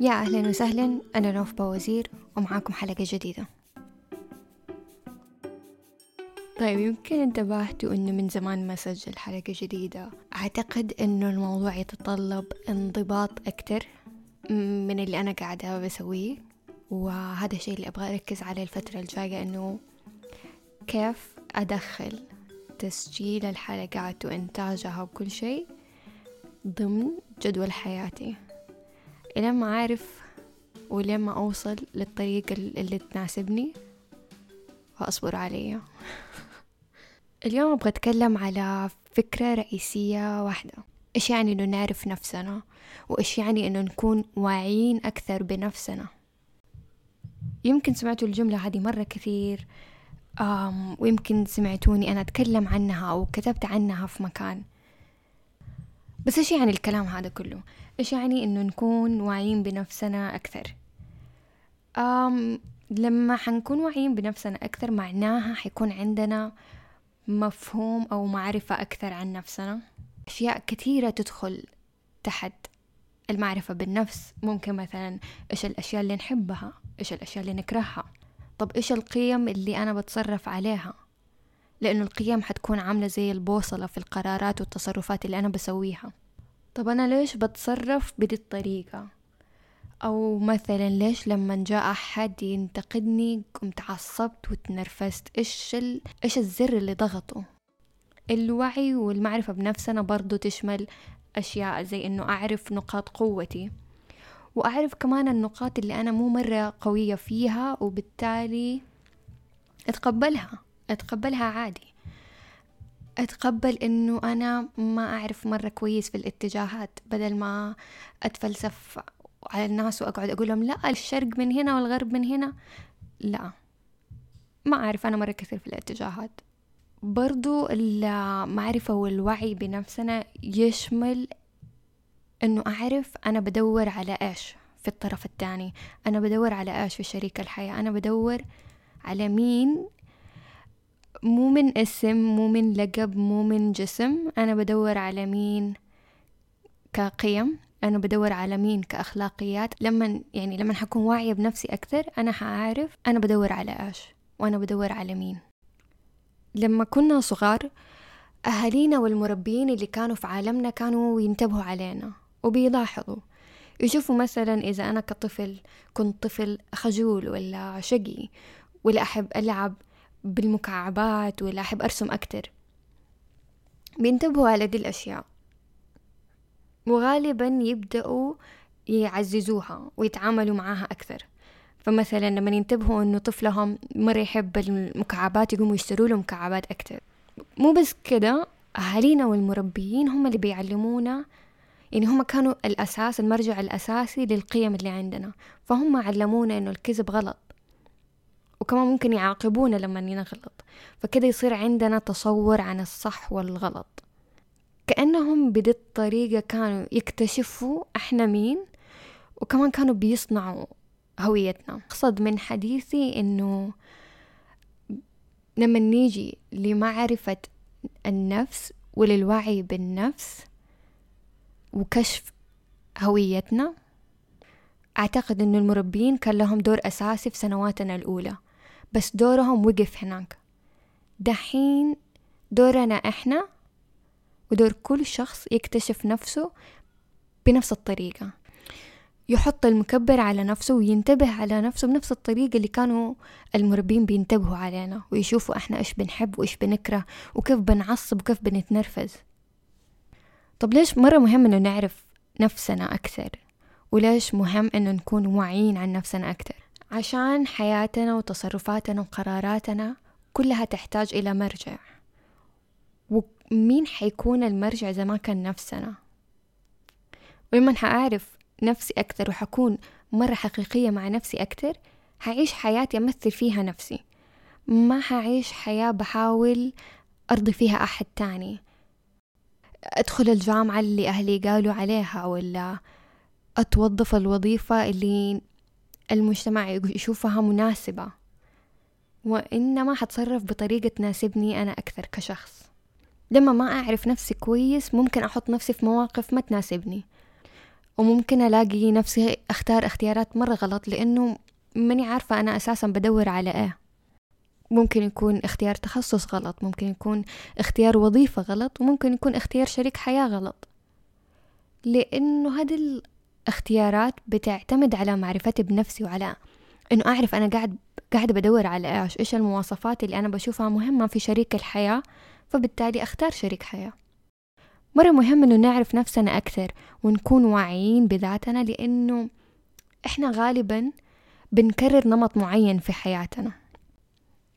يا أهلا وسهلا أنا نوف بوزير ومعاكم حلقة جديدة. طيب يمكن انتبهتوا إنه من زمان ما سجل حلقة جديدة. أعتقد إنه الموضوع يتطلب انضباط أكتر من اللي أنا قاعدة بسويه وهذا الشيء اللي أبغى أركز عليه الفترة الجاية إنه كيف أدخل تسجيل الحلقات وإنتاجها وكل شيء ضمن جدول حياتي. إلى ما أعرف ولين ما أوصل للطريقة اللي تناسبني وأصبر عليها اليوم أبغى أتكلم على فكرة رئيسية واحدة. إيش يعني إنه نعرف نفسنا؟ وإيش يعني إنه نكون واعيين أكثر بنفسنا؟ يمكن سمعتوا الجملة هذه مرة كثير ويمكن سمعتوني أنا أتكلم عنها أو كتبت عنها في مكان. بس إيش يعني الكلام هذا كله؟ إيش يعني إنه نكون واعيين بنفسنا أكثر؟ أم لما حنكون واعيين بنفسنا أكثر معناها حيكون عندنا مفهوم أو معرفة أكثر عن نفسنا. أشياء كثيرة تدخل تحت المعرفة بالنفس. ممكن مثلا إيش الأشياء اللي نحبها؟ إيش الأشياء اللي نكرهها؟ طب إيش القيم اللي أنا بتصرف عليها؟ لأنه القيم حتكون عاملة زي البوصلة في القرارات والتصرفات اللي أنا بسويها. طب أنا ليش بتصرف بدي الطريقة؟ أو مثلا ليش لما جاء أحد ينتقدني قمت عصبت وتنرفزت؟ إيش, ال... إيش الزر اللي ضغطه؟ الوعي والمعرفة بنفسنا برضو تشمل أشياء زي إنه أعرف نقاط قوتي وأعرف كمان النقاط اللي أنا مو مرة قوية فيها وبالتالي أتقبلها. أتقبلها عادي. أتقبل إنه أنا ما أعرف مرة كويس في الاتجاهات بدل ما أتفلسف على الناس وأقعد أقول لهم لا الشرق من هنا والغرب من هنا. لا ما أعرف أنا مرة كثير في الاتجاهات. برضو المعرفة والوعي بنفسنا يشمل إنه أعرف أنا بدور على إيش في الطرف الثاني أنا بدور على إيش في شريك الحياة؟ أنا بدور على مين مو من اسم مو من لقب مو من جسم. أنا بدور على مين كقيم. أنا بدور على مين كأخلاقيات. لما يعني لما حكون واعية بنفسي أكثر أنا حأعرف أنا بدور على إيش وأنا بدور على مين. لما كنا صغار أهالينا والمربيين اللي كانوا في عالمنا كانوا ينتبهوا علينا وبيلاحظوا. يشوفوا مثلا إذا أنا كطفل كنت طفل خجول ولا شقي ولا أحب ألعب بالمكعبات ولا أحب أرسم أكتر. بينتبهوا على دي الأشياء. وغالبا يبدأوا يعززوها ويتعاملوا معاها أكثر. فمثلا لما ينتبهوا إنه طفلهم مرة يحب المكعبات يقوموا يشتروا له مكعبات أكتر. مو بس كده أهالينا والمربيين هم اللي بيعلمونا يعني هم كانوا الأساس المرجع الأساسي للقيم اللي عندنا. فهم علمونا إنه الكذب غلط. وكمان ممكن يعاقبونا لما نغلط. فكده يصير عندنا تصور عن الصح والغلط. كأنهم بدي الطريقة كانوا يكتشفوا إحنا مين وكمان كانوا بيصنعوا هويتنا. أقصد من حديثي إنه لما نيجي لمعرفة النفس وللوعي بالنفس وكشف هويتنا أعتقد أن المربين كان لهم دور أساسي في سنواتنا الأولى. بس دورهم وقف هناك. دحين دورنا إحنا ودور كل شخص يكتشف نفسه بنفس الطريقة. يحط المكبر على نفسه وينتبه على نفسه بنفس الطريقة اللي كانوا المربين بينتبهوا علينا ويشوفوا إحنا إيش بنحب وايش بنكره وكيف بنعصب وكيف بنتنرفز. طب ليش مرة مهم إنه نعرف نفسنا أكثر؟ وليش مهم إنه نكون واعيين عن نفسنا أكثر؟ عشان حياتنا وتصرفاتنا وقراراتنا كلها تحتاج إلى مرجع. ومين حيكون المرجع إذا ما كان نفسنا؟ ولما حأعرف نفسي أكثر وحكون مرة حقيقية مع نفسي أكثر حعيش حياتي أمثل فيها نفسي. ما حعيش حياة بحاول أرضي فيها أحد تاني. أدخل الجامعة اللي أهلي قالوا عليها ولا أتوظف الوظيفة اللي المجتمع يشوفها مناسبة. وإنما حتصرف بطريقة تناسبني أنا أكثر كشخص. لما ما أعرف نفسي كويس ممكن أحط نفسي في مواقف ما تناسبني. وممكن ألاقي نفسي أختار اختيارات مرة غلط لأنه ماني عارفة أنا أساسا بدور على إيه. ممكن يكون اختيار تخصص غلط ممكن يكون اختيار وظيفة غلط وممكن يكون اختيار شريك حياة غلط. لأنه هذه الاختيارات بتعتمد على معرفتي بنفسي وعلى إنه أعرف أنا قاعد قاعدة بدور على إيش إيش المواصفات اللي أنا بشوفها مهمة في شريك الحياة فبالتالي أختار شريك حياة. مرة مهم إنه نعرف نفسنا أكثر ونكون واعيين بذاتنا لأنه إحنا غالبا بنكرر نمط معين في حياتنا.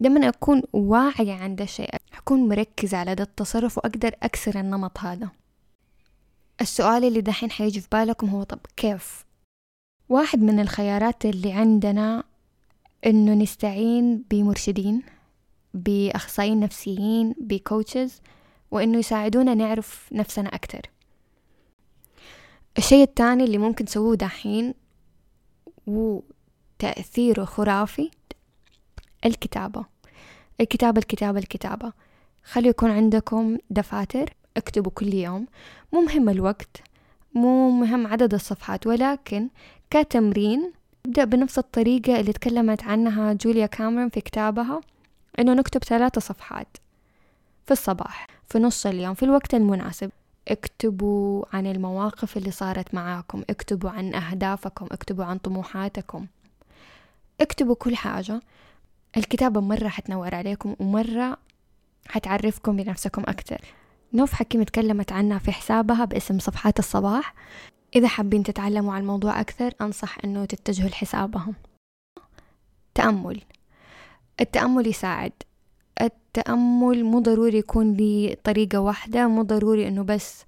لما أكون واعية عن ده الشيء أكون مركزة على ده التصرف وأقدر أكسر النمط هذا. السؤال اللي دحين حيجي في بالكم هو طب كيف؟ واحد من الخيارات اللي عندنا إنه نستعين بمرشدين بأخصائيين نفسيين بكوتشز وإنه يساعدونا نعرف نفسنا أكتر. الشيء الثاني اللي ممكن تسووه دحين وتأثيره خرافي الكتابة. الكتابة الكتابة الكتابة. خلي يكون عندكم دفاتر اكتبوا كل يوم. مو مهم الوقت مو مهم عدد الصفحات ولكن كتمرين ابدأ بنفس الطريقة اللي تكلمت عنها جوليا كاميرون في كتابها إنه نكتب ثلاثة صفحات في الصباح في نص اليوم في الوقت المناسب. اكتبوا عن المواقف اللي صارت معاكم اكتبوا عن أهدافكم اكتبوا عن طموحاتكم. اكتبوا كل حاجة. الكتابة مرة حتنور عليكم ومرة حتعرفكم بنفسكم أكتر. نوف حكيم تكلمت عنها في حسابها باسم صفحات الصباح. إذا حابين تتعلموا عن الموضوع أكثر أنصح أنه تتجهوا لحسابهم. تأمل. التأمل يساعد. التأمل مو ضروري يكون بطريقة واحدة مو ضروري إنه بس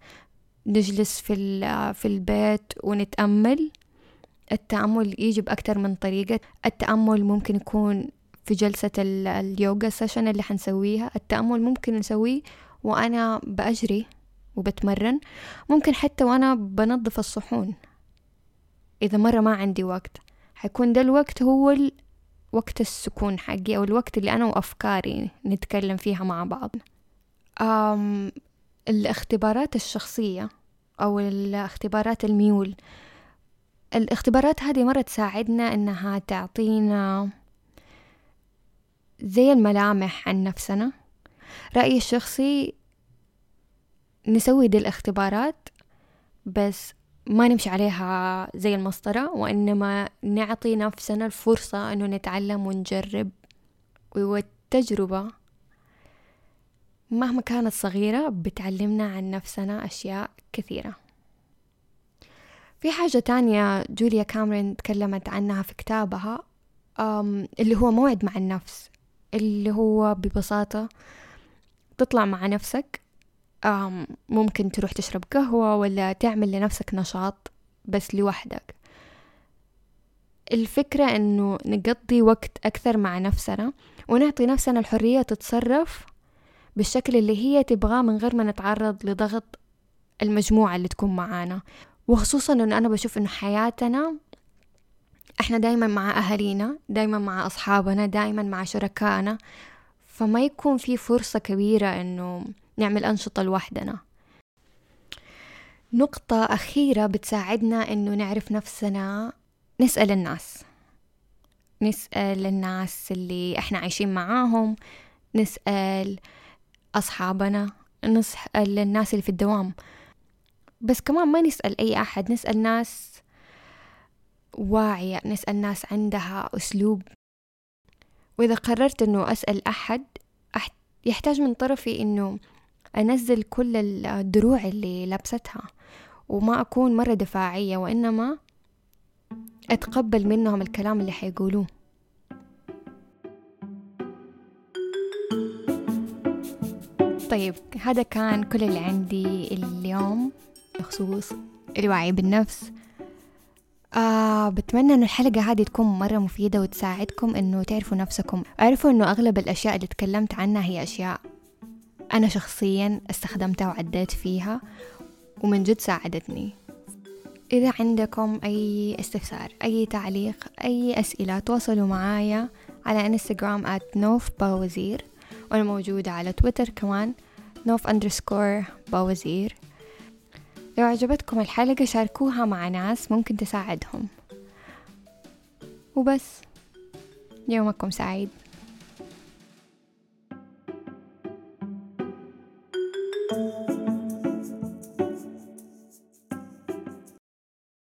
نجلس في في البيت ونتأمل. التأمل يجي بأكتر من طريقة. التأمل ممكن يكون في جلسة اليوغا سيشن اللي حنسويها. التأمل ممكن نسويه وأنا بأجري وبتمرن. ممكن حتى وأنا بنظف الصحون. إذا مرة ما عندي وقت. حيكون ده الوقت هو وقت السكون حقي أو الوقت اللي أنا وأفكاري نتكلم فيها مع بعض. أم الاختبارات الشخصية أو الاختبارات الميول. الاختبارات هذه مرة تساعدنا إنها تعطينا زي الملامح عن نفسنا. رأيي الشخصي نسوي دي الاختبارات بس ما نمشي عليها زي المسطرة وإنما نعطي نفسنا الفرصة إنه نتعلم ونجرب. والتجربة مهما كانت صغيرة بتعلمنا عن نفسنا أشياء كثيرة. في حاجة تانية جوليا كامرين تكلمت عنها في كتابها اللي هو موعد مع النفس اللي هو ببساطة تطلع مع نفسك ممكن تروح تشرب قهوة ولا تعمل لنفسك نشاط بس لوحدك. الفكرة إنه نقضي وقت أكثر مع نفسنا ونعطي نفسنا الحرية تتصرف بالشكل اللي هي تبغاه من غير ما نتعرض لضغط المجموعة اللي تكون معانا. وخصوصا إنه أنا بشوف إنه حياتنا إحنا دايما مع أهالينا دايما مع أصحابنا دايما مع شركائنا. فما يكون في فرصة كبيرة إنه نعمل أنشطة لوحدنا. نقطة أخيرة بتساعدنا إنه نعرف نفسنا. نسأل الناس. نسأل الناس اللي إحنا عايشين معاهم. نسأل أصحابنا. نسأل الناس اللي في الدوام. بس كمان ما نسأل أي أحد. نسأل ناس واعية. نسأل ناس عندها أسلوب وإذا قررت أنه أسأل أحد يحتاج من طرفي أنه أنزل كل الدروع اللي لبستها وما أكون مرة دفاعية وإنما أتقبل منهم الكلام اللي حيقولوه. طيب هذا كان كل اللي عندي اليوم بخصوص الوعي بالنفس. آه بتمنى إنه الحلقة هذه تكون مرة مفيدة وتساعدكم إنه تعرفوا نفسكم. اعرفوا إنه أغلب الأشياء اللي تكلمت عنها هي أشياء أنا شخصيا استخدمتها وعديت فيها ومن جد ساعدتني. إذا عندكم أي استفسار أي تعليق أي أسئلة تواصلوا معايا على إنستغرام at نوف باوزير. وأنا موجودة على تويتر كمان نوف underscore باوزير. لو عجبتكم الحلقة شاركوها مع ناس ممكن تساعدهم. وبس. يومكم سعيد.